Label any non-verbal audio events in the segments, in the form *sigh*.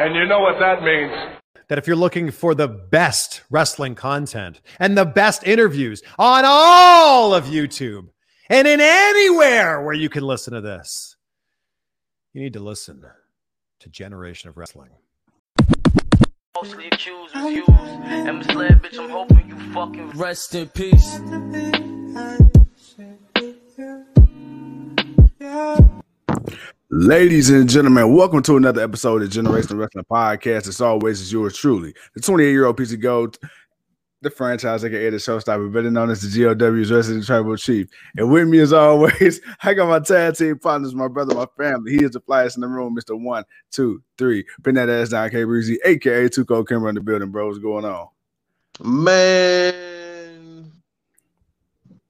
And you know what that means. That if you're looking for the best wrestling content and the best interviews on all of YouTube and in anywhere where you can listen to this, you need to listen to Generation of Wrestling. Mostly accused, refused, and misled, bitch. I'm hoping you fucking Rest in peace. Ladies and gentlemen, welcome to another episode of Generation Wrestling Podcast. As always, is yours truly, the 28 year old PC Gold, the franchise, aka the showstopper, better known as the GOW's Resident Tribal Chief. And with me, as always, *laughs* I got my tag team partners, my brother, my family. He is the flyest in the room, Mr. One, Two, Three. Pin that ass down, K Breezy, aka Tuco Camera in the building, bro. What's going on? Man,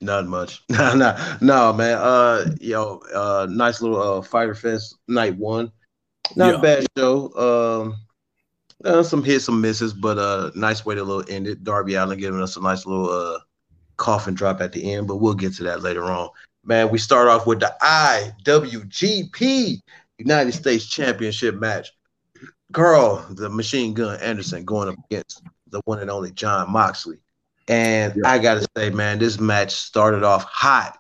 not much. no, no, no, man. Uh, yo, uh, nice little uh Fyter Fest night one. Not Yeah. a bad show. Um, uh, some hits, some misses, but uh, nice way to little end it. Darby Allin giving us a nice little uh coffin drop at the end, but we'll get to that later on. Man, we start off with the IWGP United States Championship match. Karl, the Machine Gun Anderson, going up against the one and only Jon Moxley. And Yeah. I gotta say, man, this match started off hot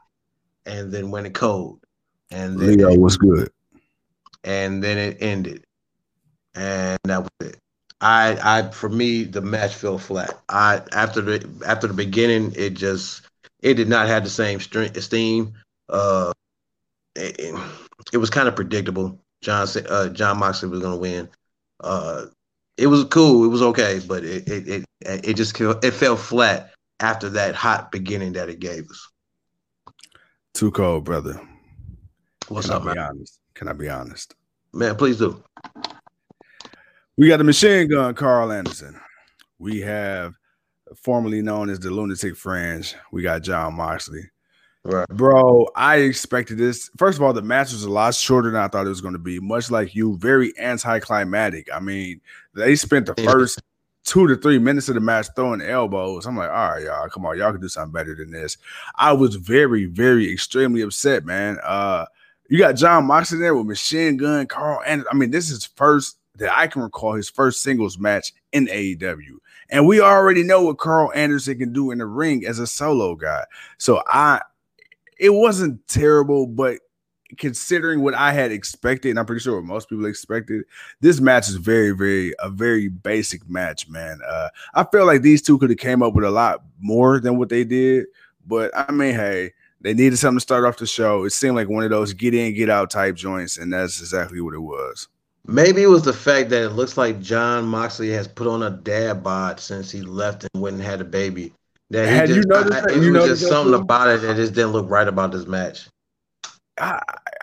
and then went cold. And then Leo, what's good? and then it ended. And that was it. I I for me the match fell flat. I after the after the beginning it just it did not have the same strength esteem. Uh it, it- was kind of predictable. Jon uh Jon Moxley was going to win. Uh it was cool, it was okay, but it it it, it just it fell flat after that hot beginning that it gave us. Too cold, brother. What's Can up, I be man? honest? Can I be honest? Man, please do. We got the machine gun, Karl Anderson. We have formerly known as the Lunatic Fringe. We got Jon Moxley. Right. Bro, I expected this. First of all, the match was a lot shorter than I thought it was going to be. Much like you, very anticlimactic. I mean, they spent the first two to three minutes of the match throwing elbows. I'm like, all right, y'all, come on, y'all can do something better than this. I was very, very extremely upset, man. Uh, you got Jon Moxley there with Machine Gun, Karl, and I mean, this is first that I can recall his first singles match in AEW. And we already know what Karl Anderson can do in the ring as a solo guy. So I it wasn't terrible, but considering what I had expected, and I'm pretty sure what most people expected, this match is very, very a very basic match, man. Uh, I feel like these two could have came up with a lot more than what they did, but I mean, hey, they needed something to start off the show. It seemed like one of those get in, get out type joints, and that's exactly what it was. Maybe it was the fact that it looks like Jon Moxley has put on a dad bod since he left and went and had a baby. That he Had you just, noticed I- that? it You was just something too? about it that just didn't look right about this match. I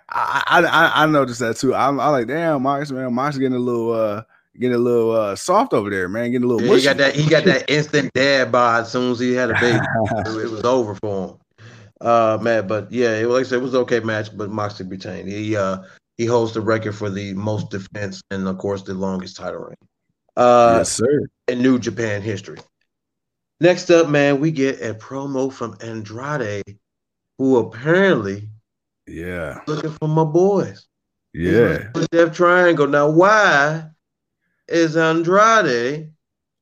I I, I noticed that too. I'm, I'm like, damn, Mox, man, Mox getting a little uh getting a little uh soft over there, man, getting a little Yeah, he got that. He got that instant dad bod as soon as he had a baby. *laughs* it, was over for him. Uh, man, but yeah, it, like I said, it was an okay match, but Moxley retained. He uh he holds the record for the most defense and of course the longest title reign. Uh, yes, sir. in New Japan history. Next up, man, we get a promo from Andrade, who apparently Yeah, looking for my boys. Yeah. looking for Death Triangle. Now, why is Andrade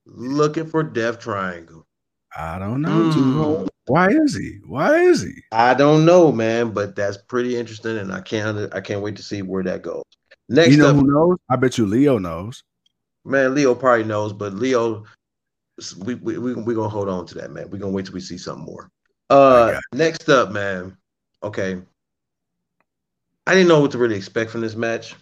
looking for Death Triangle? I don't know. Mm. Tuco. Why is he? Why is he? I don't know, man, but that's pretty interesting, and I can't I can't wait to see where that goes. Next you know up, who knows? I bet you Leo knows. man, Leo probably knows, but Leo, we we we we gonna hold on to that, man. We're gonna wait till we see something more. Uh, next up, man. Okay, I didn't know what to really expect from this match.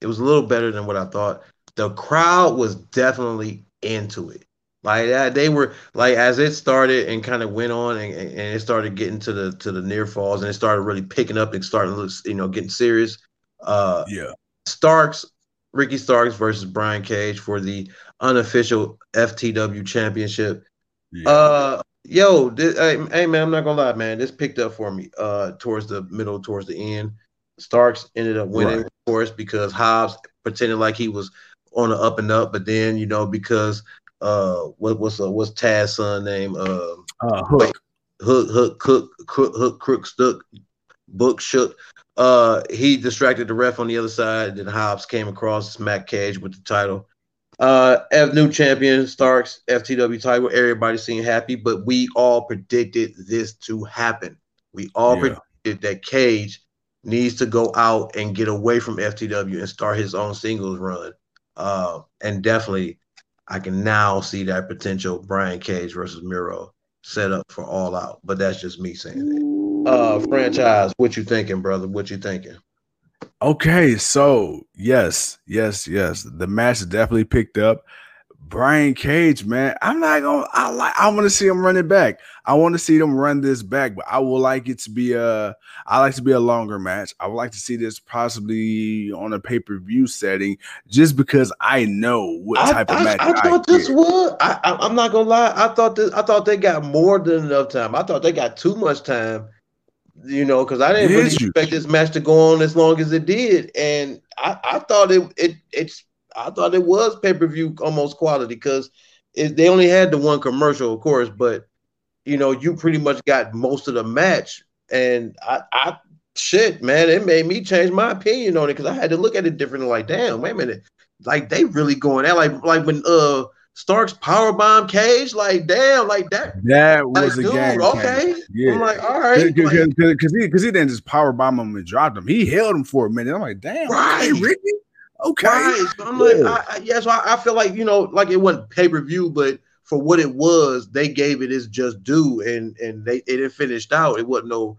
It was a little better than what I thought. The crowd was definitely into it. Like they were like as it started and kind of went on, and, and it started getting to the to the near falls, and it started really picking up and starting to look, you know, getting serious. Uh, Yeah. Starks, Ricky Starks versus Brian Cage for the unofficial FTW championship. yeah. Uh, yo, this, hey, hey, man, I'm not gonna lie, man. This picked up for me. Uh, towards the middle, towards the end, Starks ended up winning, Right. of course, because Hobbs pretended like he was on the up and up, but then you know because uh, what what's uh, what's Taz's son name? Um, uh, Hook. Hook, Hook, Cook, Cook, Hook, Crook, Stuck, Book, Shook. Uh, he distracted the ref on the other side. Then Hobbs came across, smacked Cage with the title. Uh, F new champion Starks FTW title. Everybody seemed happy, but we all predicted this to happen. We all Yeah. predicted that Cage needs to go out and get away from FTW and start his own singles run. Uh, and definitely, I can now see that potential Brian Cage versus Miro set up for All Out. But that's just me saying it. Uh, franchise, what you thinking, brother? What you thinking? Okay, so yes, yes, yes. The match definitely picked up. Brian Cage, man, I'm not gonna. I like. I want to see him run it back. I want to see them run this back, but I would like it to be a. I like to be a longer match. I would like to see this possibly on a pay per view setting, just because I know what I, type of match I I, thought this get. was. I, I, I'm not gonna lie. I thought this. I thought they got more than enough time. I thought they got too much time. You know, because I didn't really expect this match to go on as long as it did, and I, I thought it it it's I thought it was pay per view almost quality because they only had the one commercial, of course, but you know you pretty much got most of the match, and I I shit man, it made me change my opinion on it because I had to look at it differently. Like, damn, wait a minute, like they really going out like like when uh Starks powerbomb Cage, like damn, like that. That Like, was a dude, game. okay. Yeah. I'm like, all right, like, Because he, cause he didn't just power bomb him and dropped him. He held him for a minute. I'm like, damn, okay, Right. Ricky. Okay. Right. So I'm like, Yeah. I, I, yeah, so I, I feel like, you know, like it wasn't pay per view, but for what it was, they gave it its just due and and they it finished out. It wasn't no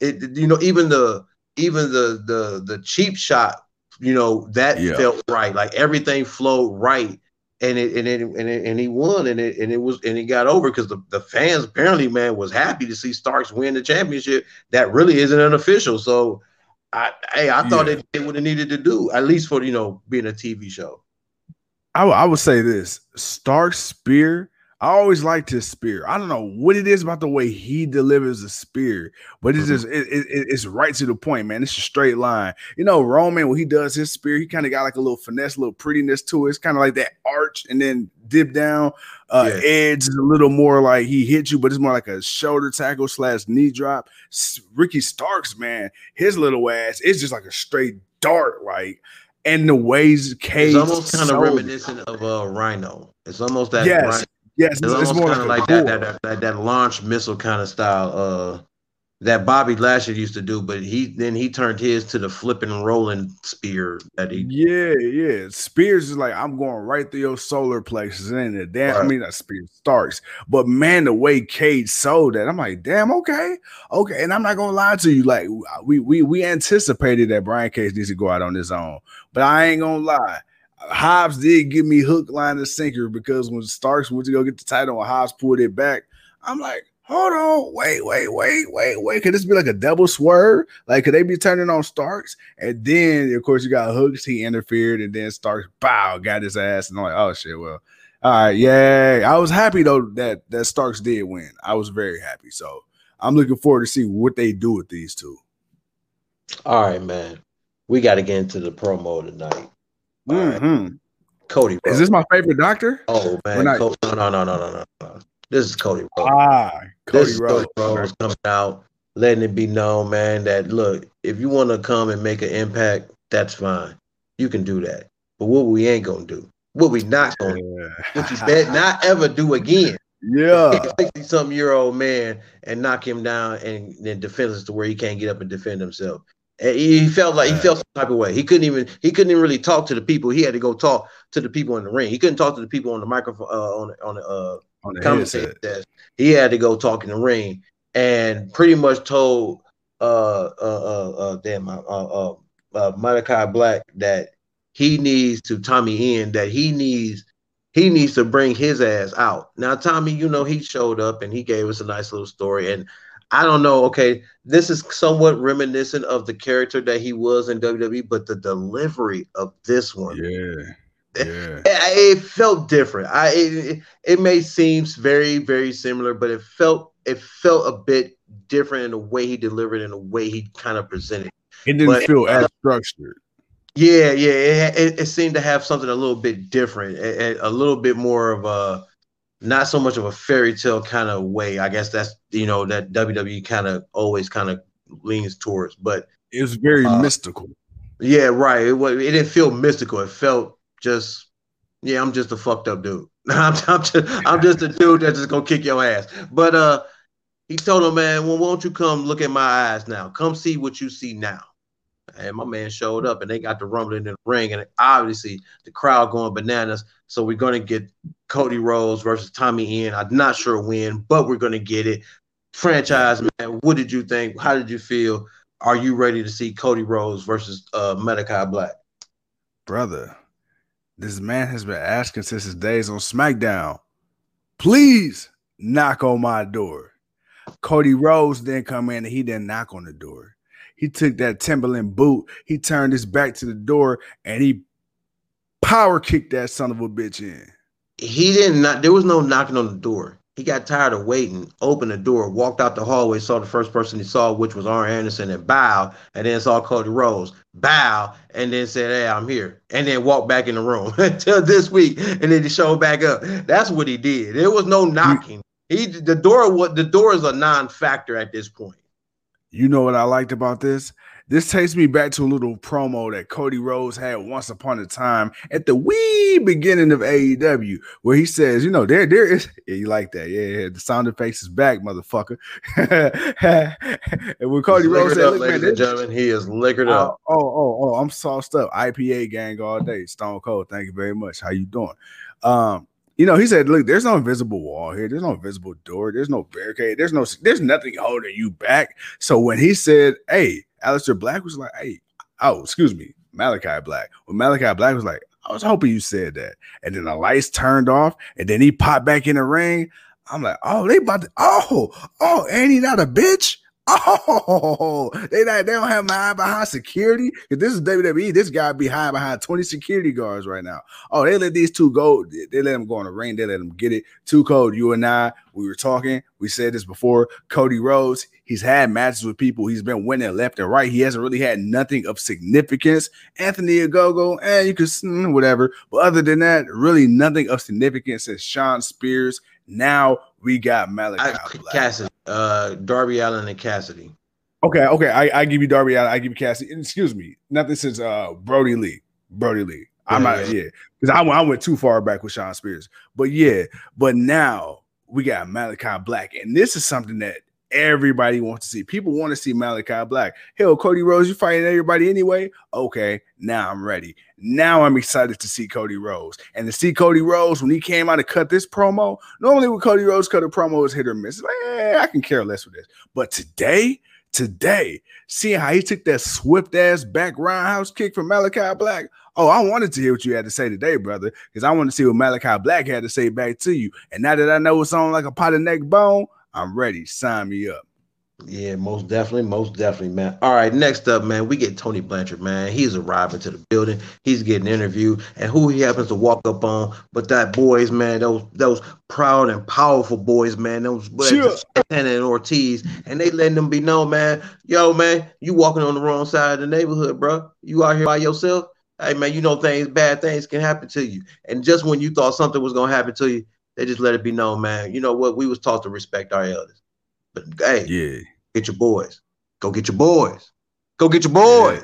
it you know, even the even the the the cheap shot, you know, that Yeah. felt right. Like everything flowed right. And it and it, and it, and he won and it and it was and he got over because the, the fans apparently man was happy to see Starks win the championship. That really isn't unofficial. So I hey, I thought Yeah. it did what it needed to do, at least for you know being a TV show. I, would- I would say this Stark Spear. I always liked his spear. I don't know what it is about the way he delivers a spear, but it's Mhm. just it, it, it- it's right to the point, man. It's a straight line. You know, Roman when he does his spear, he kind of got like a little finesse, a little prettiness to it. It's kind of like that arch and then dip down. Uh, Yeah. Edge is a little more like he hit you, but it's more like a shoulder tackle slash knee drop. Ricky Starks, man, his little ass is just like a straight dart, like. And the ways Cage It's almost kind of reminiscent of a uh, Rhino. It's almost that. Yes, Yes, It's it's, it's almost more kind of like, like that, that, that that that launch missile kind of style uh that Bobby Lashley used to do, but he then he turned his to the flipping rolling spear that he Yeah, yeah. Spears is like I'm going right through your solar plexus, and the damn. I mean, not Spears Starks, but man, the way Cage sold that, I'm like, damn, okay, okay. And I'm not gonna lie to you, like we we we anticipated that Brian Cage needs to go out on his own, but I ain't gonna lie. Hobbs did give me hook, line, and sinker because when Starks went to go get the title and Hobbs pulled it back, I'm like, hold on, wait, wait, wait, wait, wait. Could this be like a double swerve? Like, could they be turning on Starks? And then, of course, you got Hooks. He interfered, and then Starks, bow, got his ass. And I'm like, oh shit, well, all right, yay. I was happy though that that Starks did win. I was very happy. So I'm looking forward to see what they do with these two. All right, man. We got to get into the promo tonight. All right. Cody. Is this my favorite doctor? Oh man, not- Co- no, no, no, no, no, no. This is Cody Rhodes. Ah, this Cody is Rhodes. Cody Rhodes coming out, letting it be known, man, that look, if you want to come and make an impact, that's fine. You can do that. But what we ain't gonna do, what we not gonna do, what you bet not ever do again. Yeah. Take a 60 something year old man and knock him down and then defend us to where he can't get up and defend himself. He felt like he felt some type of way. He couldn't even he couldn't even really talk to the people. He had to go talk to the people in the ring. He couldn't talk to the people on the microphone uh, on on the uh, on the commentator desk. He had to go talk in the ring and pretty much told uh uh uh, uh damn uh uh, uh Malakai Black that he needs to Tommy in that he needs he needs to bring his ass out. Now Tommy, you know, he showed up and he gave us a nice little story and I don't know. Okay, this is somewhat reminiscent of the character that he was in WWE, but the delivery of this one, Yeah. Eh, yeah. Eh, it, it felt different. I it, it may seem very very similar, but it felt it felt a bit different in the way he delivered and the way he kind of presented. It didn't But- feel as uh, structured. Yeah, yeah, it, it, it seemed to have something a little bit different, a- a little bit more of a not so much of a fairy tale kind of way. I guess that's you know that WWE kind of always kind of leans towards, but It was very Uh, mystical. Yeah, right. It was. It didn't feel mystical. It felt just. Yeah, I'm just a fucked up dude. *laughs* I'm, I'm just. I'm just a dude that's just gonna kick your ass. But uh, he told him, man, well, won't you come look at my eyes now? Come see what you see now. And my man showed up, and they got the rumbling in the ring, and obviously the crowd going bananas. So we're gonna get Cody Rhodes versus Tommy End. I'm not sure when, but we're gonna get it. Franchise, man. What did you think? How did you feel? Are you ready to see Cody Rhodes versus uh Black? brother, this man has been asking since his days on SmackDown. Please knock on my door. Cody Rhodes then come in and he didn't knock on the door. He took that Timberland boot, he turned his back to the door, and he power kicked that son of a bitch in. He didn't not there was no knocking on the door. He got tired of waiting, opened the door, walked out the hallway, saw the first person he saw, which was Arn Anderson, and bow, and then saw Cody Rhodes, bow, and then said, Hey, I'm here. And then walked back in the room *laughs* until this week, and then he showed back up. That's what he did. There was no knocking. He the door was the door is a non-factor at this point. You know what I liked about this? This takes me back to a little promo that Cody Rhodes had once upon a time at the wee beginning of AEW, where he says, "You know, there, there is." *laughs* Yeah, you like that? Yeah, yeah. The sound effects is back, motherfucker. *laughs* and when Cody He's Rhodes said, up, "Look, man, ladies this, and gentlemen, he is liquored oh, up. oh, oh, oh, I'm sauced up. IPA gang all day. Stone Cold. Thank you very much. How you doing? Um, you know, he said, "Look, there's no invisible wall here. There's no invisible door. There's no barricade. There's no, there's nothing holding you back." So when he said, "Hey," Aleister Black was like, "Hey, oh, excuse me, Malakai Black." When Malakai Black was like, "I was hoping you said that," and then the lights turned off, and then he popped back in the ring. I'm like, "Oh, they about to, oh, oh, ain't he not a bitch?" Oh, they not, they don't have my eye behind security. If this is WWE, this guy be hiding behind 20 security guards right now. Oh, they let these two go. They let them go in the rain. They let them get it. Too cold. You and I, we were talking. We said this before. Cody Rhodes, he's had matches with people. He's been winning left and right. He hasn't really had nothing of significance. Anthony Ogogo, and you could mm, whatever. But other than that, really nothing of significance since Shawn Spears. Now we got Malakai I, Black. Cassidy, uh, Darby Allin and Cassidy. Okay, okay. I, I give you Darby Allin. I give you Cassie. Excuse me. Nothing since uh Brodie Lee. Brodie Lee. I'm Yeah, not yeah. yeah. Because I, I went too far back with Shawn Spears. But yeah, but now we got Malakai Black. And this is something that everybody wants to see. People want to see Malakai Black. Hell, Cody Rhodes, you fighting everybody anyway? Okay, now I'm ready. Now I'm excited to see Cody Rhodes. And to see Cody Rhodes when he came out and cut this promo. Normally when Cody Rhodes cut a promo is hit or miss. Like, eh, I can care less with this. But today, today, seeing how he took that swift ass back roundhouse kick from Malakai Black. Oh, I wanted to hear what you had to say today, brother, because I want to see what Malakai Black had to say back to you. And now that I know it's on like a pot of neck bone, I'm ready. Sign me up. Yeah, most definitely, most definitely, man. All right, next up, man, we get Tully Blanchard, man. He's arriving to the building. He's getting interviewed, and who he happens to walk up on, but that boys, man, those those proud and powerful boys, man, those Sure. Santana and Ortiz, and they letting them be known, man. Yo, man, you walking on the wrong side of the neighborhood, bro. You out here by yourself. Hey, man, you know things, bad things can happen to you. And just when you thought something was gonna happen to you, they just let it be known, man. You know what? We was taught to respect our elders, but hey, Yeah. get your boys. Go get your boys. Go get your boys.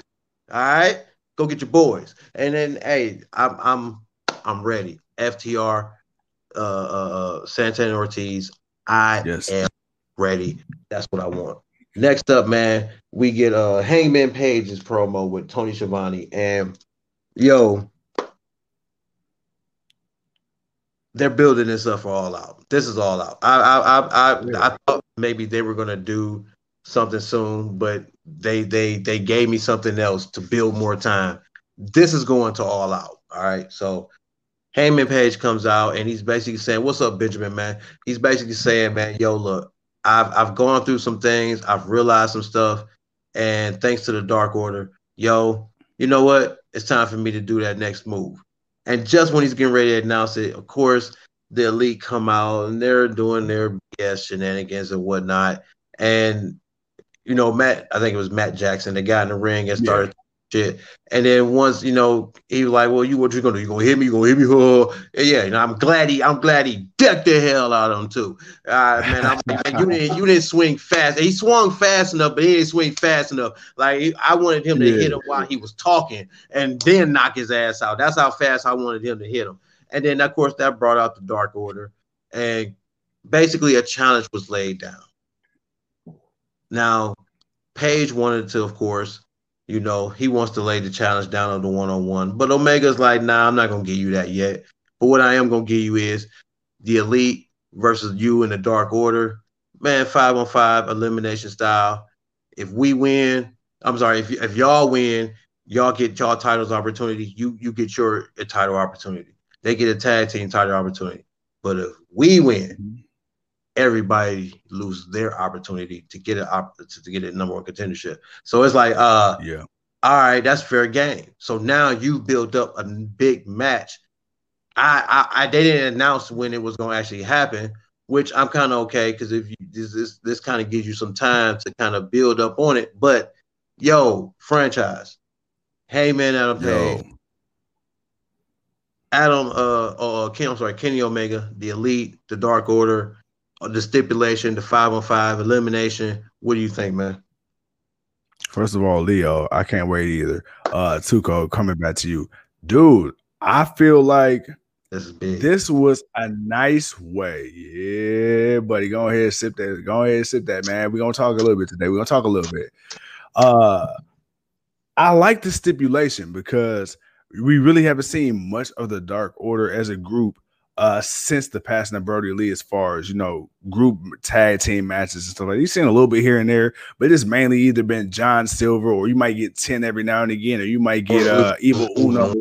All right, go get your boys. And then, hey, I'm I'm I'm ready. FTR, uh, uh, uh Santana Ortiz. I Yes. am ready. That's what I want. Next up, man, we get uh Hangman Page's promo with Tony Schiavone, and yo, they're building this up for all out. This is all out. I I I I, I thought maybe they were gonna do something soon, but they they they gave me something else to build more time. This is going to all out. All right. So Hangman Page comes out and he's basically saying, What's up, Benjamin, man? He's basically saying, man, yo, look, I've I've gone through some things, I've realized some stuff, and thanks to the Dark Order, yo, you know what? It's time for me to do that next move. And just when he's getting ready to announce it, of course, the elite come out and they're doing their BS shenanigans and whatnot. And you know, Matt, I think it was Matt Jackson, the guy in the ring, and started shit. And then once you know, he was like, "Well, you what you gonna do? You gonna hit me? You gonna hit me?" *laughs* And yeah, and I'm glad he, I'm glad he decked the hell out of him too. Uh, man, I'm, man, you *laughs* didn't, you didn't swing fast. He swung fast enough, but he didn't swing fast enough. Like I wanted him to Yeah. hit him while he was talking, and then knock his ass out. That's how fast I wanted him to hit him. And then of course that brought out the Dark Order, and basically a challenge was laid down. Now, Page wanted to, of course, you know, he wants to lay the challenge down on the one on one. But Omega's like, nah, I'm not gonna give you that yet. But what I am gonna give you is the elite versus you in the dark order. Man, five on five elimination style. If we win, I'm sorry, if, if y'all win, y'all get y'all titles opportunity. You you get your title opportunity. They get a tag team title opportunity. But if we win, mm-hmm. Everybody lose their opportunity to get it op- to, get a number one contendership. So it's like, uh, Yeah. all right, that's fair game. So now you built up a big match. I, I, I they didn't announce when it was going to actually happen, which I'm kind of okay because if you this this, this kind of gives you some time to kind of build up on it. But yo, franchise, hey man, Adam Page, Yo. Adam, uh, uh, Ken, I'm sorry, Kenny Omega, the Elite, the Dark Order, the stipulation, the five on five elimination. What do you think, man? First of all, Leo, I can't wait either. Uh Tuco, coming back to you. Dude, I feel like This is big. this was a nice way. Yeah, buddy. Go ahead and sip that. Go ahead and sip that, man. We're gonna talk a little bit today. We're gonna talk a little bit. Uh I like the stipulation because we really haven't seen much of the Dark Order as a group uh since the passing of Brodie Lee as far as you know group tag team matches and stuff like that. You've seen a little bit here and there, but it's mainly either been John Silver or you might get 10 every now and again, or you might get uh Evil Uno.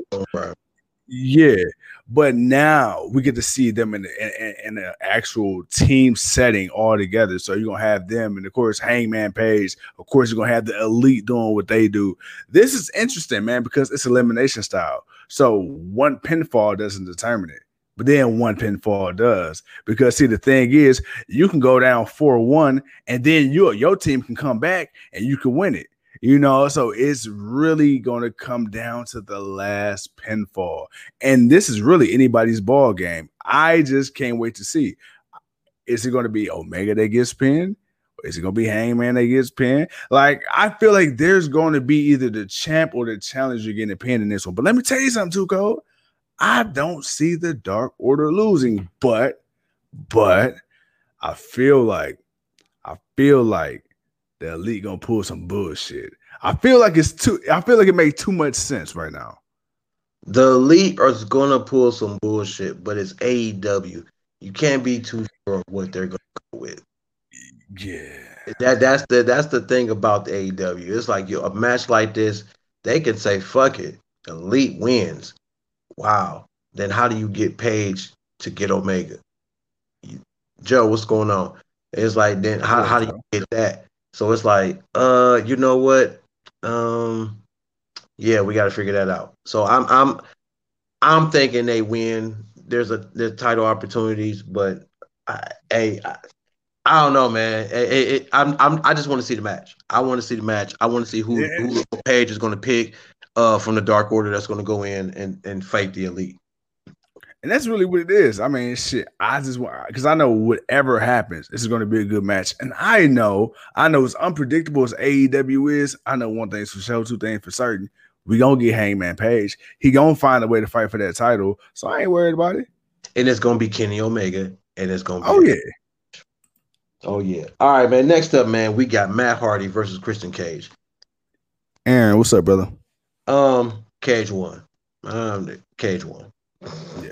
Yeah, but now we get to see them in in, in an actual team setting all together. So you're gonna have them, and of course, Hangman Page. Of course, you're gonna have the elite doing what they do. This is interesting, man, because it's elimination style. So one pinfall doesn't determine it, but then one pinfall does. Because see, the thing is, you can go down four one, and then your your team can come back and you can win it. You know, so it's really going to come down to the last pinfall. And this is really anybody's ball game. I just can't wait to see. Is it going to be Omega that gets pinned? Is it to be Hangman that gets pinned? Like, I feel like there's going to be either the champ or the challenger getting pinned in this one. But let me tell you something, too. I don't see the Dark Order losing, but, but I feel like, I feel like the elite gonna pull some bullshit. I feel like it's too. I feel like it made too much sense right now. The Elite are gonna pull some bullshit, but it's AEW. You can't be too sure of what they're gonna go with. Yeah, That that's the that's the thing about the AEW. It's like you a match like this, they can say fuck it. Elite wins. Wow. Then how do you get Page to get Omega? You- Joe, what's going on? It's like then how, how do you get that? So it's like, uh, you know what? Um, yeah, we got to figure that out. So I'm I'm I'm thinking they win. There's a there's title opportunities, but I, hey, I, I don't know, man. It, it, it- I'm, I'm, I just want to see the match. I want to see the match. I want to see who, Yeah. who Page is going to pick uh, from the Dark Order that's going to go in and, and fight the Elite. and that's really what it is. I mean, shit. I just want because I know whatever happens, this is going to be a good match, and I know, I know, as unpredictable as AEW is, I know one thing's for sure, two things for certain. We gonna get Hangman Page. He gonna find a way to fight for that title, so I ain't worried about it. And it's going to be Kenny Omega. And it's going to be. Oh yeah, Oh, yeah. All right, man. Next up, man, we got Matt Hardy versus Christian Cage. Aaron, what's up, brother? Um, Cage won. Um, Cage won. Yeah.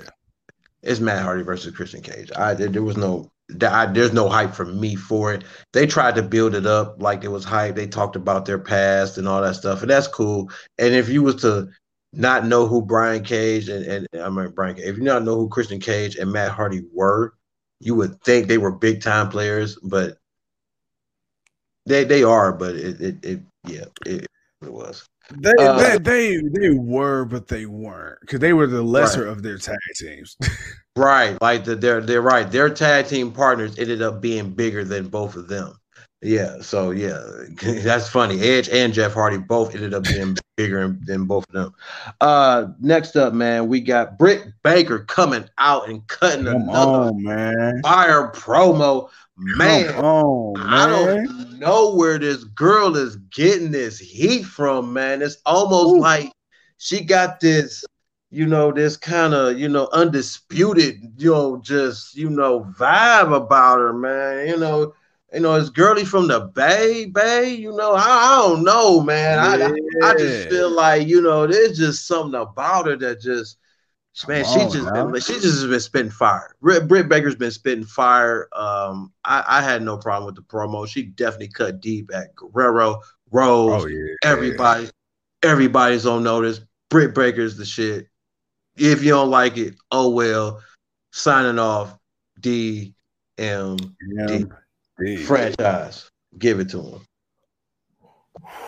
It's Matt Hardy versus Christian Cage. I there, was no I, there's no hype for me for it. They tried to build it up like it was hype. They talked about their past and all that stuff, and that's cool. And if you was to not know who Brian Cage and, and I mean Brian, Cage, if you not know who Christian Cage and Matt Hardy were, you would think they were big time players, but they they are. But it it, it yeah it, it was. They, Uh, they they they were, but they weren't because they were the lesser of their tag teams. *laughs* Right, like the, they're they're right. Their tag team partners ended up being bigger than both of them. Yeah, so yeah, *laughs* that's funny. Edge and Jeff Hardy both ended up being *laughs* bigger than both of them. Uh, next up, man, we got Britt Baker coming out and cutting Come another on, man. fire promo. Man, on, I man. don't know where this girl is getting this heat from, man. It's almost Ooh. like she got this, you know, this kind of, you know, undisputed, you know, just, you know, vibe about her, man. You know, you know, it's girly from the Bay, Bay. You know, I, I don't know, man. I, I, I just feel like, you know, there's just something about her that just, man, Come she on, just now. been, she just has been spitting fire. Britt, Britt Baker's been spitting fire. Um, I, I had no problem with the promo. She definitely cut deep at Guerrero, Rose, Oh yeah. everybody, everybody's on notice. Britt Baker's the shit. If you don't like it, oh well. Signing off. D M Yeah. Franchise. Give it to him.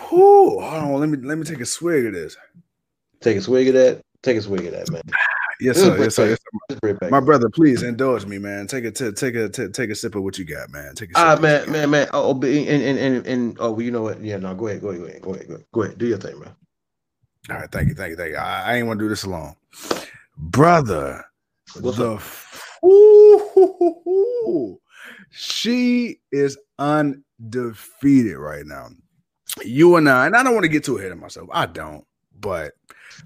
Whew, hold on. Let me let me take a swig of this. Take a swig of that. Take a swig of that, man. Yes, sir. Yes, sir. Yes, sir. Baker. My brother, please indulge me, man. Take a t- take a t- take a sip of what you got, man. Take a sip. Ah of what man, man, man. Oh, and and and, and oh, well, you know what? Yeah, no, go ahead, go ahead, go ahead, go ahead, go ahead, go ahead. Do your thing, man. All right, thank you, thank you, thank you. I, I ain't want to do this alone, brother. What's the f- Ooh, she is undefeated right now. You and I, and I don't want to get too ahead of myself. I don't, but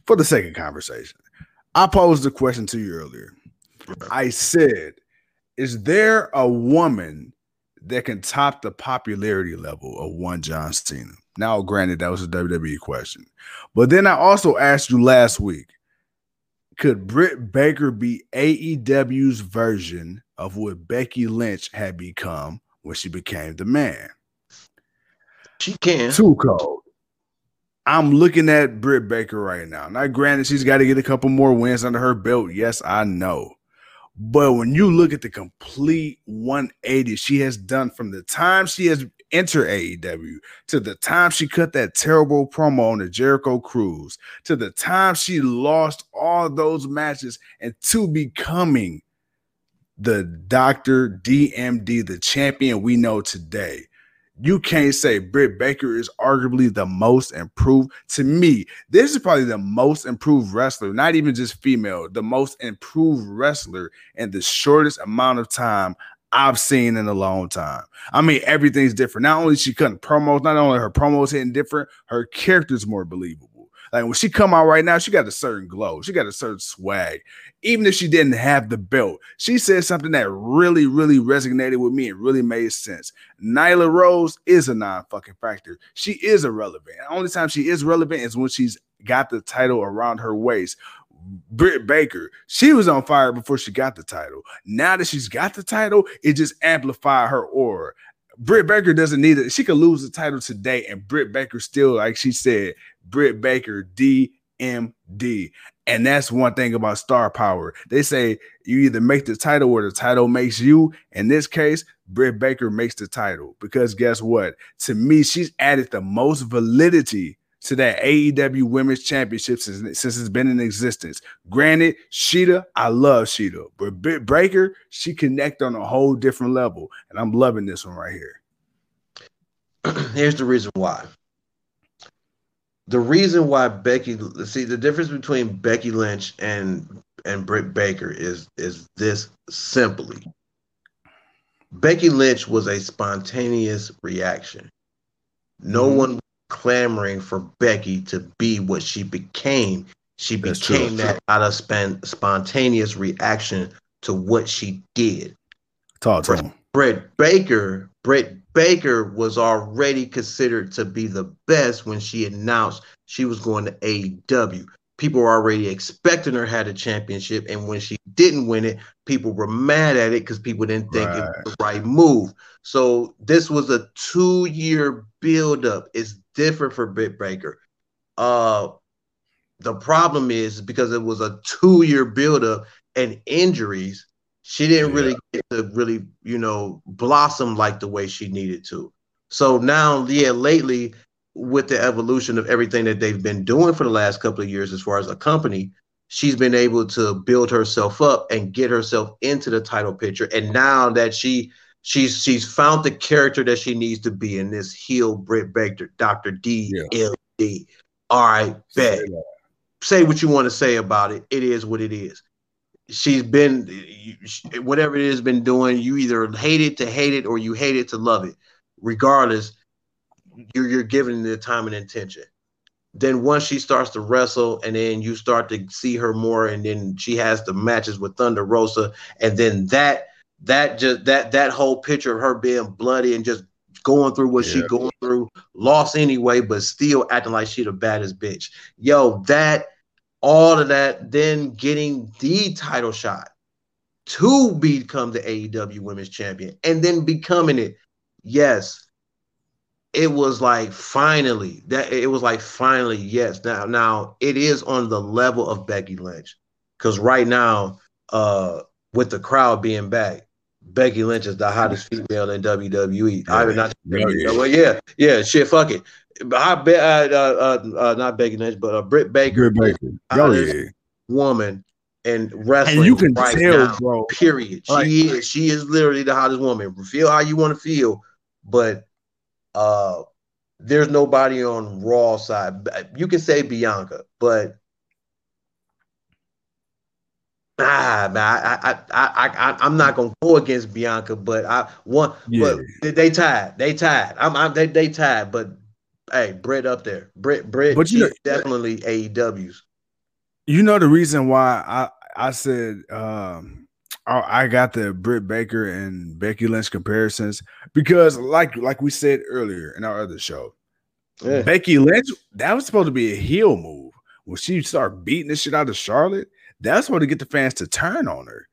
for the sake of conversation, I posed the question to you earlier. I said, "Is there a woman that can top the popularity level of one John Cena?" Now, granted, that was a WWE question, but then I also asked you last week, could Britt Baker be AEW's version of what Becky Lynch had become when she became the man? She can. Too cold. I'm looking at Britt Baker right now. Now, granted, she's got to get a couple more wins under her belt. Yes, I know. But when you look at the complete 180 she has done from the time she has entered AEW to the time she cut that terrible promo on the Jericho Cruise to the time she lost all those matches and to becoming the Dr. DMD, the champion we know today you can't say Britt Baker is arguably the most improved. To me, this is probably the most improved wrestler, not even just female, the most improved wrestler in the shortest amount of time I've seen in a long time. I mean, everything's different. Not only she cutting promos, not only her promos hitting different, her character's more believable. Like when she come out right now, she got a certain glow. She got a certain swag. Even if she didn't have the belt, she said something that really, really resonated with me and really made sense. Nyla Rose is a non-fucking factor. She is irrelevant. The only time she is relevant is when she's got the title around her waist. Britt Baker, she was on fire before she got the title. Now that she's got the title, it just amplified her aura. Britt Baker doesn't need it. She could lose the title today, and Britt Baker still, like she said, Britt Baker DMD. And that's one thing about star power. They say you either make the title or the title makes you. In this case, Britt Baker makes the title because guess what? To me, she's added the most validity to that AEW Women's Championship since, since it's been in existence. Granted, Shida, I love Shida, but Britt Baker, she connect on a whole different level, and I'm loving this one right here. *clears throat* Here's the reason why. The reason why Becky see the difference between Becky Lynch and and Britt Baker is is this simply. Becky Lynch was a spontaneous reaction. No Mhm. one clamoring for Becky to be what she became. She That's true. became that out of span, spontaneous reaction to what she did. Talk to him. Britt Baker, Britt Baker was already considered to be the best when she announced she was going to AEW. People were already expecting her had a championship, and when she didn't win it, people were mad at it because people didn't think it was the right move. So this was a two-year build-up. It's different for Britt Baker. Uh, the problem is because it was a two-year build-up and injuries she didn't Yeah. really get to really, you know, blossom like the way she needed to. So now, yeah, lately, with the evolution of everything that they've been doing for the last couple of years, as far as a company, she's been able to build herself up and get herself into the title picture. And now that she She's she's found the character that she needs to be in this heel Britt Baker, Dr. D L D. All right, bet. Say what you want to say about it. It is what it is. She's been whatever it is been doing. You either hate it to hate it or you hate it to love it. Regardless, you're you're giving the time and intention then once she starts to wrestle and then you start to see her more and then she has the matches with Thunder Rosa and then that that just that that whole picture of her being bloody and just going through what yeah. she going through lost anyway but still acting like she the baddest bitch yo that all of that then getting the title shot to become the AEW women's champion and then becoming it. Yes it was like finally that it was like finally yes. Now now it is on the level of Becky Lynch because right now uh with the crowd being back Becky Lynch is the hottest female in WWE. Yeah, I mean, not yeah, well, yeah, yeah, shit, fuck it. I bet uh, uh, uh, not Becky Lynch, but uh, Britt Baker, Britt Baker. Oh, yeah. woman and wrestling. And you can right tell, now, bro. Period. Like, she is. She is literally the hottest woman. Feel how you want to feel, but uh, there's nobody on Raw side. You can say Bianca, but ah, man, I, I, I, I, I'm not gonna go against Bianca, but I want, yeah. but they tied, they tied. I'm, I'm they, they tied, but hey, Britt up there, Britt, Britt, but you know, definitely AEW's. You know the reason why I, I said, um, I got the Britt Baker and Becky Lynch comparisons because, like, like we said earlier in our other show, yeah. Becky Lynch that was supposed to be a heel move when she started beating the shit out of Charlotte. That's what to get the fans to turn on her.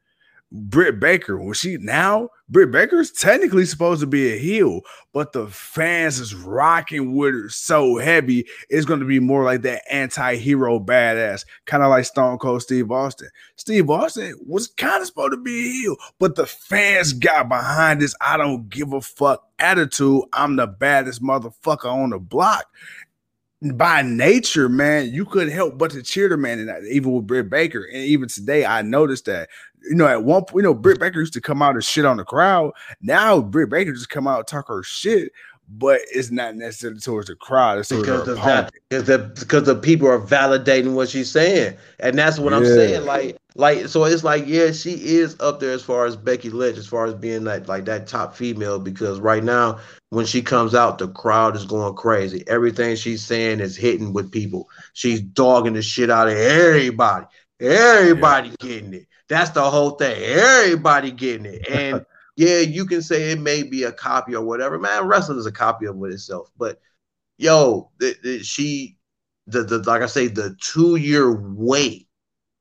Britt Baker, was she now Britt Baker's technically supposed to be a heel, but the fans is rocking with her so heavy, it's going to be more like that anti-hero badass, kind of like Stone Cold Steve Austin. Steve Austin was kind of supposed to be a heel, but the fans got behind this I don't give a fuck attitude. I'm the baddest motherfucker on the block by nature, man, you couldn't help but to cheer the man, and even with Britt Baker, and even today, I noticed that. You know, at one point, you know, Britt Baker used to come out and shit on the crowd. Now Britt Baker just come out and talk her shit, but it's not necessarily towards the crowd. It's because the, that, because the because the people are validating what she's saying, and that's what yeah. I'm saying. Like, like so, it's like yeah, she is up there as far as Becky Lynch, as far as being like like that top female. Because right now, when she comes out, the crowd is going crazy. Everything she's saying is hitting with people. She's dogging the shit out of everybody. Everybody yeah. getting it. That's the whole thing. Everybody getting it. And *laughs* yeah, you can say it may be a copy or whatever. Man, wrestling is a copy of itself. But yo, the, the, she, the, the like I say, the two year wait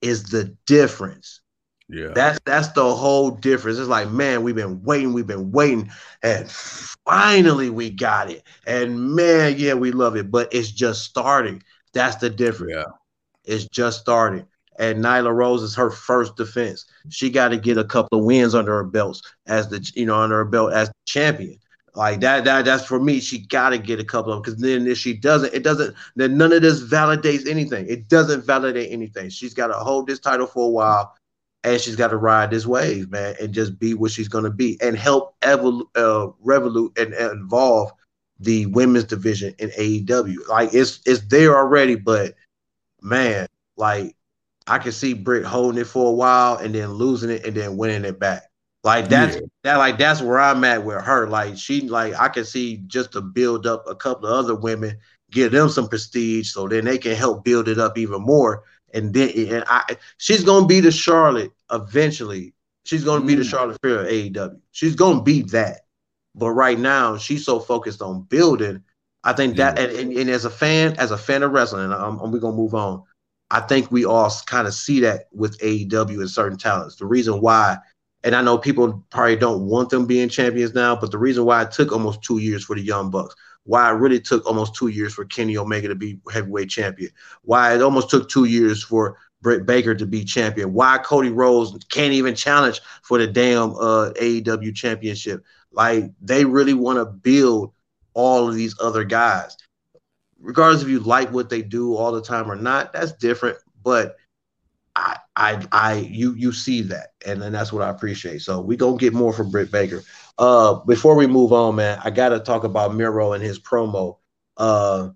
is the difference. Yeah. That's that's the whole difference. It's like, man, we've been waiting, we've been waiting, and finally we got it. And man, yeah, we love it, but it's just starting. That's the difference. Yeah. It's just starting. And Nyla Rose is her first defense. She got to get a couple of wins under her belts as the you know under her belt as champion. Like that, that that's for me. She got to get a couple of because then if she doesn't, it doesn't. Then none of this validates anything. It doesn't validate anything. She's got to hold this title for a while and she's got to ride this wave, man, and just be what she's to be and help evol- uh, revolute and, and involve the women's division in AEW. Like it's it's there already, but man, like I can see Britt holding it for a while and then losing it and then winning it back. Like that's yeah. that like that's where I'm at with her. Like she like I can see just to build up a couple of other women, give them some prestige so then they can help build it up even more and then and I she's gonna be the Charlotte eventually. She's gonna mm. be the mm. Charlotte Flair of AEW. She's gonna be that. But right now, she's so focused on building. I think that, and, and, and, as a fan, as a fan of wrestling, and we're gonna move on. I think we all kind of see that with AEW and certain talents. The reason why, and I know people probably don't want them being champions now, but the reason why it took almost two years for the Young Bucks, why it really took almost two years for Kenny Omega to be heavyweight champion, why it almost took two years for Britt Baker to be champion, why Cody Rhodes can't even challenge for the damn uh, AEW championship. Like they really want to build all of these other guys. Regardless if you like what they do all the time or not, that's different. But I, I, I, you, you see that, and, then that's what I appreciate. So we gonna get more from Britt Baker. Uh, before we move on, man, I gotta talk about Miro and his promo. Uh,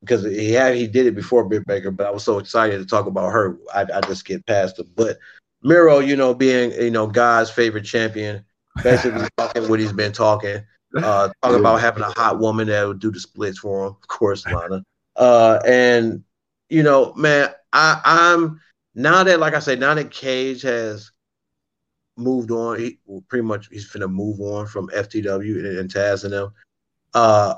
because he had he did it before Britt Baker, but I was so excited to talk about her, I, I just get past it. But Miro, you know, being you know God's favorite champion, basically *laughs* talking what he's been talking, uh, *laughs* talking about having a hot woman that would do the splits for him, of course, Lana. Uh, and you know, man, I, I'm now that, like I said, now that Cage has moved on, he well, pretty much he's gonna move on from FTW and, and Taz and them. Uh,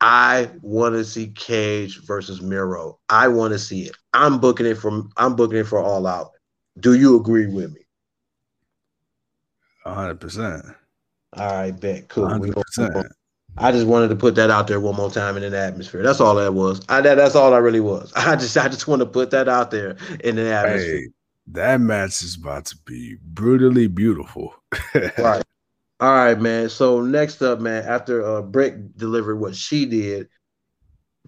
I want to see Cage versus Miro. I want to see it. I'm booking it from. I'm booking it for All Out. Do you agree with me? hundred percent. All right, bet. Cool. We hundred gonna- percent. I just wanted to put that out there one more time in an atmosphere. That's all that was. I that, that's all I really was. *laughs* I just I just want to put that out there in the atmosphere. Hey, that match is about to be brutally beautiful. *laughs* Right. All right, man. So next up, man, after uh Britt delivered what she did,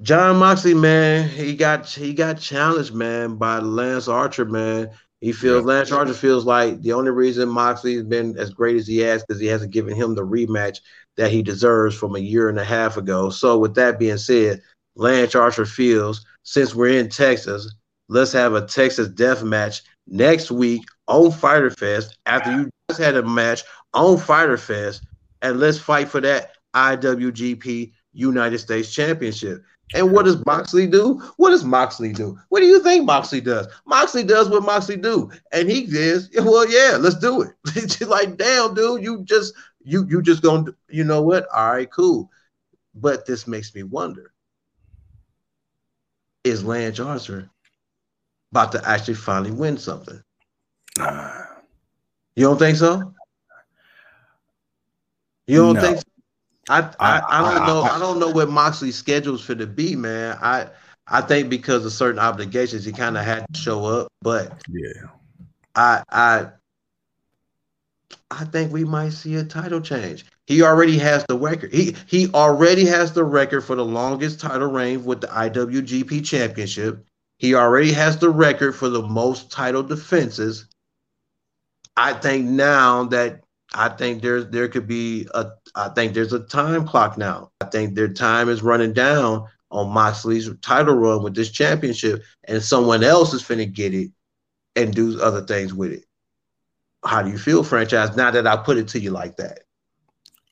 Jon Moxley, man, he got he got challenged, man, by Lance Archer, man. He feels Yeah. Lance Archer feels like the only reason Moxley's been as great as he has because he hasn't given him the rematch that he deserves from a year and a half ago. So with that being said, Lance Archer feels since we're in Texas, let's have a Texas death match next week on Fyter Fest after you just had a match on Fyter Fest, and let's fight for that IWGP United States Championship. And what does Moxley do? What does Moxley do? What do you think Moxley does? Moxley does what Moxley do, and he says, *laughs* "Well, yeah, let's do it." *laughs* It's like, damn, dude, you just you you just gonna you know what? All right, cool. But this makes me wonder: Is Lance Archer about to actually finally win something? You don't think so? You don't No. think so? I, I I- I don't I- know. I- I don't know what Moxley's schedule's for to be, man. I I think because of certain obligations, he kind of had to show up. But yeah. I I I think we might see a title change. He already has the record. He he already has the record for the longest title reign with the IWGP Championship. He already has the record for the most title defenses. I think now that I think there's there could be a I think there's a time clock now. I think their time is running down on Moxley's title run with this championship, and someone else is finna get it and do other things with it. How do you feel, franchise? Now that I put it to you like that.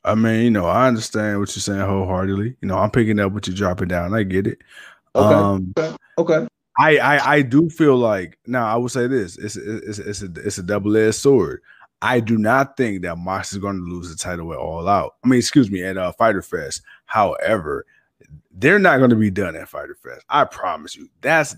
I mean, you know, I understand what you're saying wholeheartedly. You know, I'm picking up what you're dropping down. I get it. Okay. Um, Okay. I, I I do feel like now I would say this: it's it's it's a it's a double edged sword. I do not think that Mox is going to lose the title at All Out. I mean, excuse me, at uh, Fyter Fest. However, they're not going to be done at Fyter Fest. I promise you. That's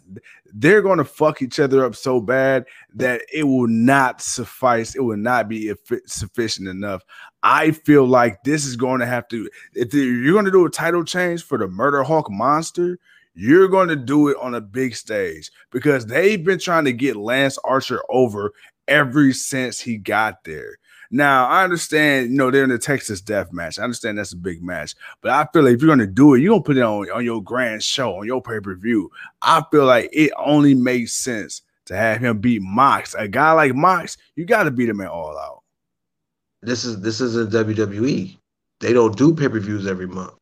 they're going to fuck each other up so bad that it will not suffice. It will not be sufficient enough. I feel like this is going to have to. If you're going to do a title change for the Murder Hawk Monster, you're going to do it on a big stage because they've been trying to get Lance Archer over ever since he got there. Now, I understand, you know, they're in the Texas Death Match. I understand that's a big match, but I feel like if you're going to do it, you're going to put it on, on your grand show, on your pay per view. I feel like it only makes sense to have him beat Mox. A guy like Mox, you got to beat him at all out. This is this is a WWE. They don't do pay-per-views every month.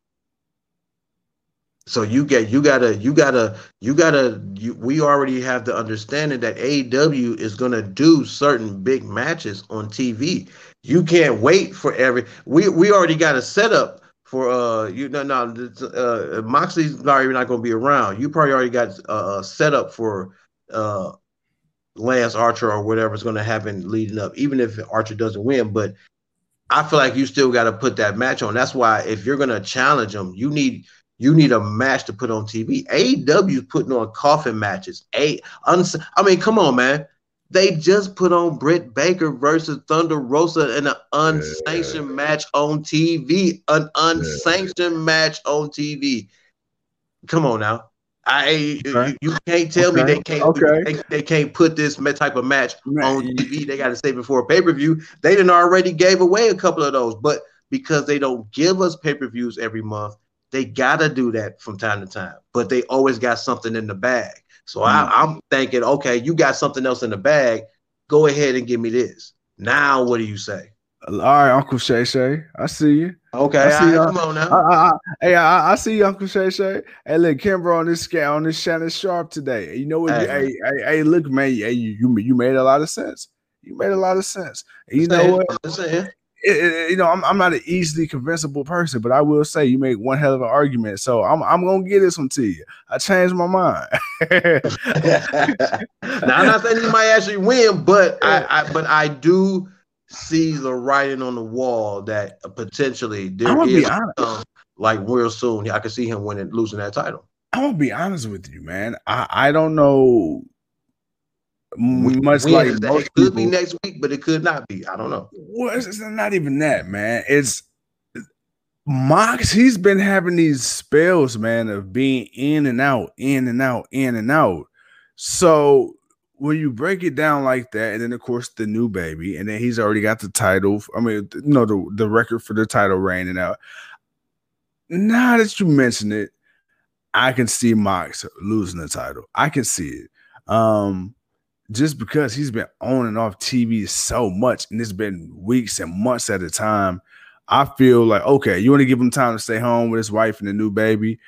So you get you gotta you gotta you gotta you, we already have the understanding that AEW is gonna do certain big matches on TV. You can't wait for every we we already got a setup for uh you know no uh Moxley's not even not gonna be around. You probably already got uh, a setup for uh Lance Archer or whatever's gonna happen leading up, even if Archer doesn't win, but I feel like you still got to put that match on. That's why if you're gonna challenge them, you need you need a match to put on TV. AEW putting on coffin matches. A, uns- I mean, come on, man. They just put on Britt Baker versus Thunder Rosa in an unsanctioned match on TV. An unsanctioned match on TV. Come on now. I Okay. you, you can't tell me they can't Okay. they, they can't put this type of match Man, on TV. They got to save it for a pay per view. They didn't already gave away a couple of those, but because they don't give us pay per views every month, they gotta do that from time to time. But they always got something in the bag. So I, mm. I'm thinking, okay, you got something else in the bag. Go ahead and give me this. Now, what do you say? All right, Uncle Shay Shay. I see you. Okay, I see right, y'all. come on now. I, I, I, hey, I, I see you, Uncle Shay Shay. Hey, look, Kimber on this scale on this Shannon Sharpe today. You know what? Hey. Hey, hey, hey, look, man. Hey, you, you you made a lot of sense. You made a lot of sense. You know what? It- you know, I'm, I'm not an easily convincible person, but I will say you make one hell of an argument. So I'm I'm gonna get this one to you. I changed my mind. *laughs* now I'm not saying he might actually win, but I, I but I do see the writing on the wall that potentially there is like real soon. I can see him winning, losing that title. I'm gonna be honest with you, man. I, I don't know When much is like that? most it could be next week, but it could not be. I don't know. Well, it's, it's not even that, man. It's Mox. He's been having these spells, man, of being in and out, in and out, in and out. So when you break it down like that, and then of course the new baby, and then he's already got the title. I mean, you know, the the record for the title reigning out. Now that you mention it, I can see Mox losing the title. I can see it. Um, just because he's been on and off TV so much, and it's been weeks and months at a time, I feel like okay, you want to give him time to stay home with his wife and the new baby.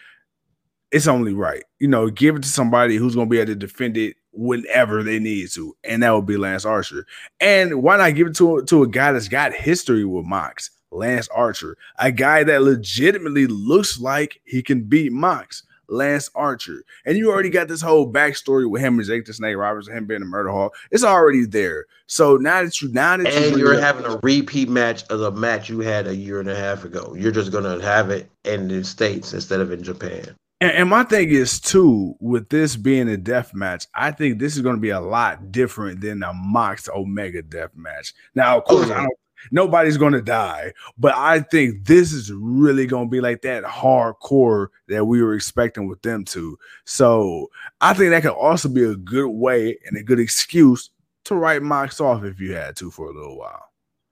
It's only right, you know, give it to somebody who's gonna be able to defend it whenever they need to, and that would be Lance Archer. And why not give it to to a guy that's got history with Mox, Lance Archer, a guy that legitimately looks like he can beat Mox. Lance Archer. And you already got this whole backstory with him and Jake the Snake Roberts and him being a Murder Hawk. It's already there. So now that you now that you And you're up- having a repeat match of the match you had a year and a half ago. You're just gonna have it in the states instead of in Japan. And, and my thing is too, with this being a death match, I think this is going to be a lot different than a Mox Omega death match. Now, of course, I don't. Nobody's going to die, but I think this is really going to be like that hardcore that we were expecting with them two. So I think that could also be a good way and a good excuse to write Mox off if you had to for a little while.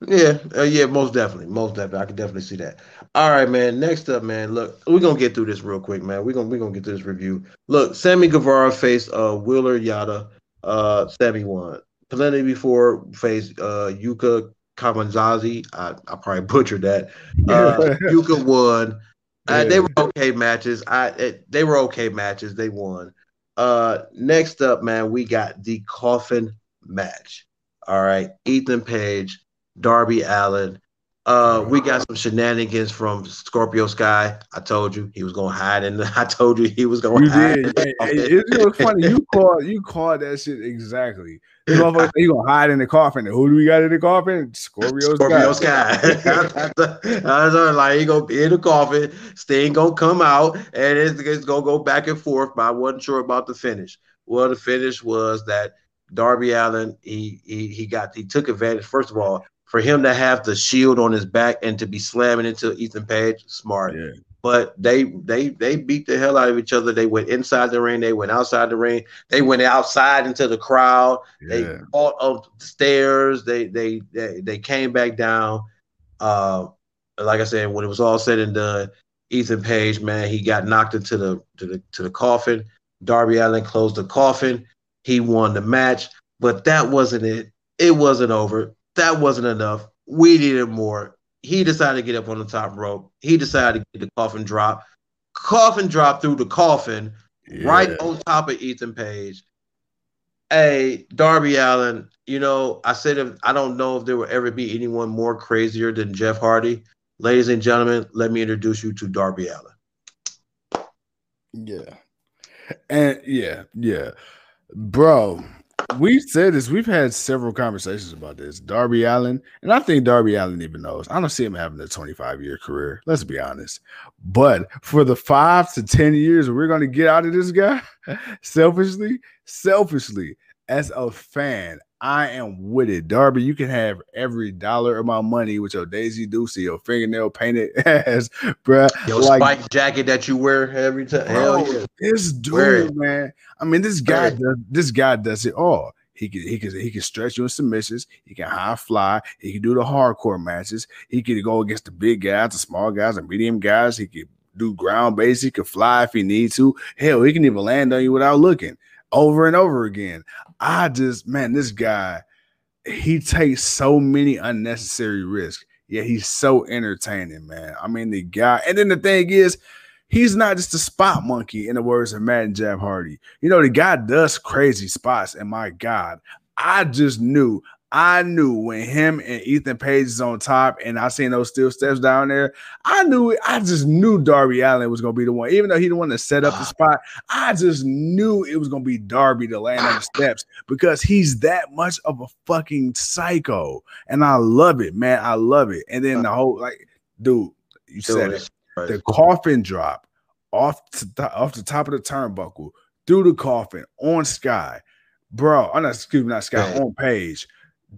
Yeah, uh, yeah, most definitely, most definitely. I can definitely see that. All right, man. Next up, man. Look, we're gonna get through this real quick, man. We're gonna we're gonna get through this review. Look, Sammy Guevara faced uh Wheeler Yuta. Uh Sammy won. Plenty before faced uh Yuka Kamanzazi. I, I probably *laughs* butchered that. Uh Yuka won. Uh, they were okay matches. I it, they were okay matches. They won. Uh next up, man, we got the coffin match. All right, Ethan Page, Darby Allin. Uh, we got some shenanigans from Scorpio Sky. I told you he was gonna hide and. *laughs* I told you he was gonna You hide. did. the It, it, was funny. You *laughs* called you called that shit exactly. You say you gonna hide in the coffin. Who do we got in the coffin? Scorpio, Scorpio Sky. Sky. I was like, he gonna be in the coffin. Sting gonna come out, and it's, it's gonna go back and forth. But I wasn't sure about the finish. Well, the finish was that Darby Allin he he he got he took advantage. First of all, for him to have the shield on his back and to be slamming into Ethan Page, smart. Yeah. But they they they beat the hell out of each other. They went inside the ring. They went outside the ring. They went outside into the crowd. They Yeah. fought up the stairs. They they they, they came back down. Uh, like I said, when it was all said and done, Ethan Page, man, he got knocked into the to the to the coffin. Darby Allin closed the coffin. He won the match, but that wasn't it. It wasn't over. That wasn't enough. We needed more. He decided to get up on the top rope. He decided to get the coffin drop. Coffin drop through the coffin right on top of Ethan Page. Hey, Darby Allin, you know, I said if I don't know if there will ever be anyone more crazier than Jeff Hardy. Ladies and gentlemen, let me introduce you to Darby Allin. Yeah. And yeah, yeah. Bro, we've said this. We've had several conversations about this. Darby Allin, and I think Darby Allin even knows. I don't see him having a 25 year career. Let's be honest. But for the five to 10 years we're going to get out of this guy, *laughs* selfishly, selfishly, as a fan, I am with it. Darby, you can have every dollar of my money with your Daisy Deucey, your fingernail painted *laughs* ass, bruh. Your Like, spike jacket that you wear every time. Hell yeah. This dude, man. I mean, this guy does this guy does it all. He can he can he can stretch you in submissions. He can high fly. He can do the hardcore matches. He can go against the big guys, the small guys, the medium guys. He can do ground base. He can fly if he needs to. Hell, he can even land on you without looking. over and over again. I just, man, this guy, he takes so many unnecessary risks. Yeah, he's so entertaining, man. I mean, the guy, and then the thing is, he's not just a spot monkey, in the words of Matt and Jeff Hardy. You know, the guy does crazy spots, and my God, I just knew I knew when him and Ethan Page is on top, and I seen those steel steps down there. I knew it. I just knew Darby Allin was gonna be the one, even though he the one that set up the ah. spot. I just knew it was gonna be Darby to land on the steps because he's that much of a fucking psycho, and I love it, man. I love it. And then the whole like, dude, you said it. The coffin drop off to off the top of the turnbuckle through the coffin on Sky, bro. I'm not excuse me, not Sky on Page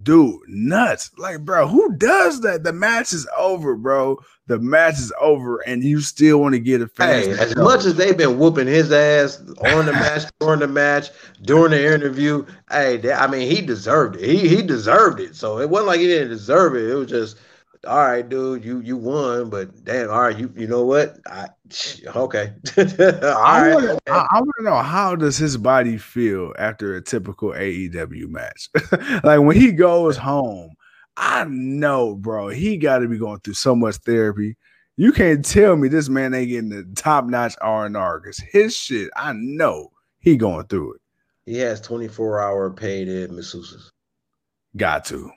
dude, nuts. Like, bro, who does that? The match is over, bro. The match is over, and you still want to get a fan. Hey, as much as they've been whooping his ass on the match, *laughs* during the match, during the interview, hey, I mean, he deserved it. He he deserved it. So it wasn't like he didn't deserve it. It was just all right, dude, you you won, but damn, all right, you you know what? I *laughs* okay. *laughs* all I right. I, want to know how does his body feel after a typical AEW match? *laughs* like when he goes home, I know, bro, he got to be going through so much therapy. You can't tell me this man ain't getting the top notch R and R because his shit, I know he going through it. He has twenty four hour paid masseuses. Got to.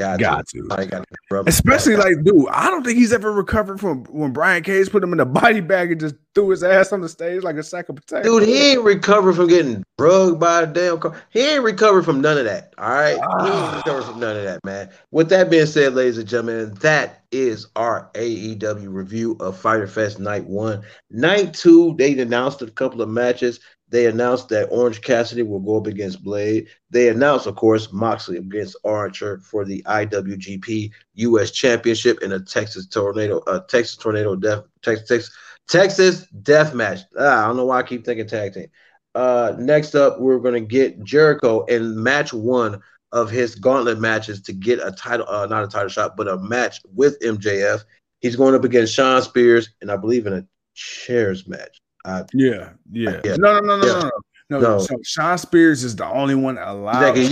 Got, got to. to. Especially like, dude, I don't think he's ever recovered from when Brian Cage put him in a body bag and just threw his ass on the stage like a sack of potatoes. Dude, he ain't recovered from getting drugged by a damn car. He ain't recovered from none of that. All right. Ah. He ain't ah. recovered from none of that, man. With that being said, ladies and gentlemen, that is our AEW review of Fyter Fest Night One. Night two, they announced a couple of matches. They announced that Orange Cassidy will go up against Blade. They announced, of course, Moxley against Archer for the IWGP US Championship in a Texas Tornado, a Texas Tornado Death, Texas, Texas Death Match. Ah, I don't know why I keep thinking tag team. Uh, next up, we're going to get Jericho in match one of his gauntlet matches to get a title, uh, not a title shot, but a match with MJF. He's going up against Shawn Spears, and I believe in a chairs match. I, yeah, yeah. yeah. No, no, no, no, yeah. no, no. No, so Shawn Spears is the only one allowed. Exactly.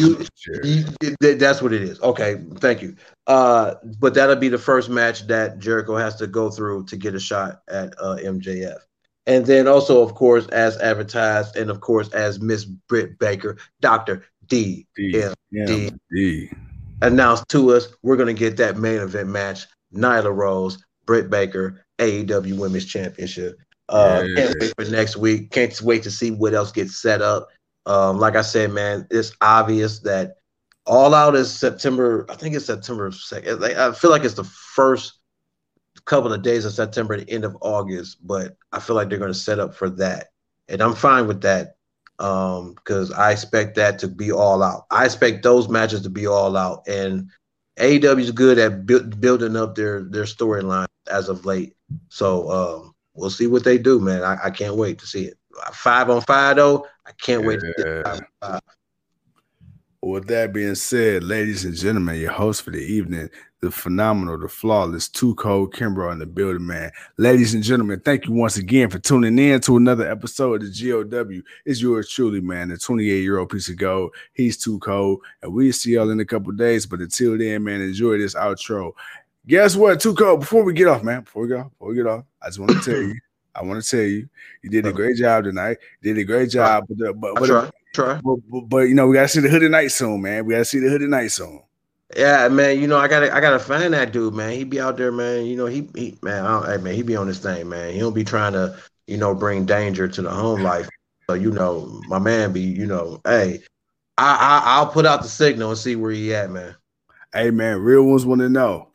You, you, that's what it is. Okay, thank you. Uh, but that'll be the first match that Jericho has to go through to get a shot at uh, MJF. And then also, of course, as advertised, and of course, as Miss Britt Baker, Doctor D, D, D, D announced to us, we're gonna get that main event match: Nyla Rose, Britt Baker, AEW Women's Championship. Uh, yeah, can't wait for next week. Can't wait to see what else gets set up. Um, like I said, man, it's obvious that All Out is September. I think it's September second. I feel like it's the first couple of days of September, the end of August. But I feel like they're going to set up for that, and I'm fine with that because um, I expect that to be all out. I expect those matches to be all out, and AEW is good at bu- building up their their storyline as of late. So um, we'll see what they do, man. I, I can't wait to see it. Five on five though, I can't yeah. wait to five With that being said, ladies and gentlemen, your host for the evening, the phenomenal, the flawless, too cold Kimbro in the building, man. Ladies and gentlemen, thank you once again for tuning in to another episode of the GOW. It's yours truly, man, the 28 year old piece of gold. He's too cold, and we'll see y'all in a couple days. But until then, man, enjoy this outro. Guess what, Tuco? Before we get off, man, before we go, before we get off, I just want to tell you, *clears throat* I want to tell you, you did a great job tonight. You did a great job, but but, but, try, try. But, but, but, you know we gotta see the hooded night soon, man. We gotta see the hooded night soon. Yeah, man. You know I gotta I gotta find that dude, man. He be out there, man. You know he he man. I don't, hey man, he be on this thing, man. He don't be trying to you know bring danger to the home life. So you know my man be you know hey. I, I I'll put out the signal and see where he at, man. Hey man, real ones want to know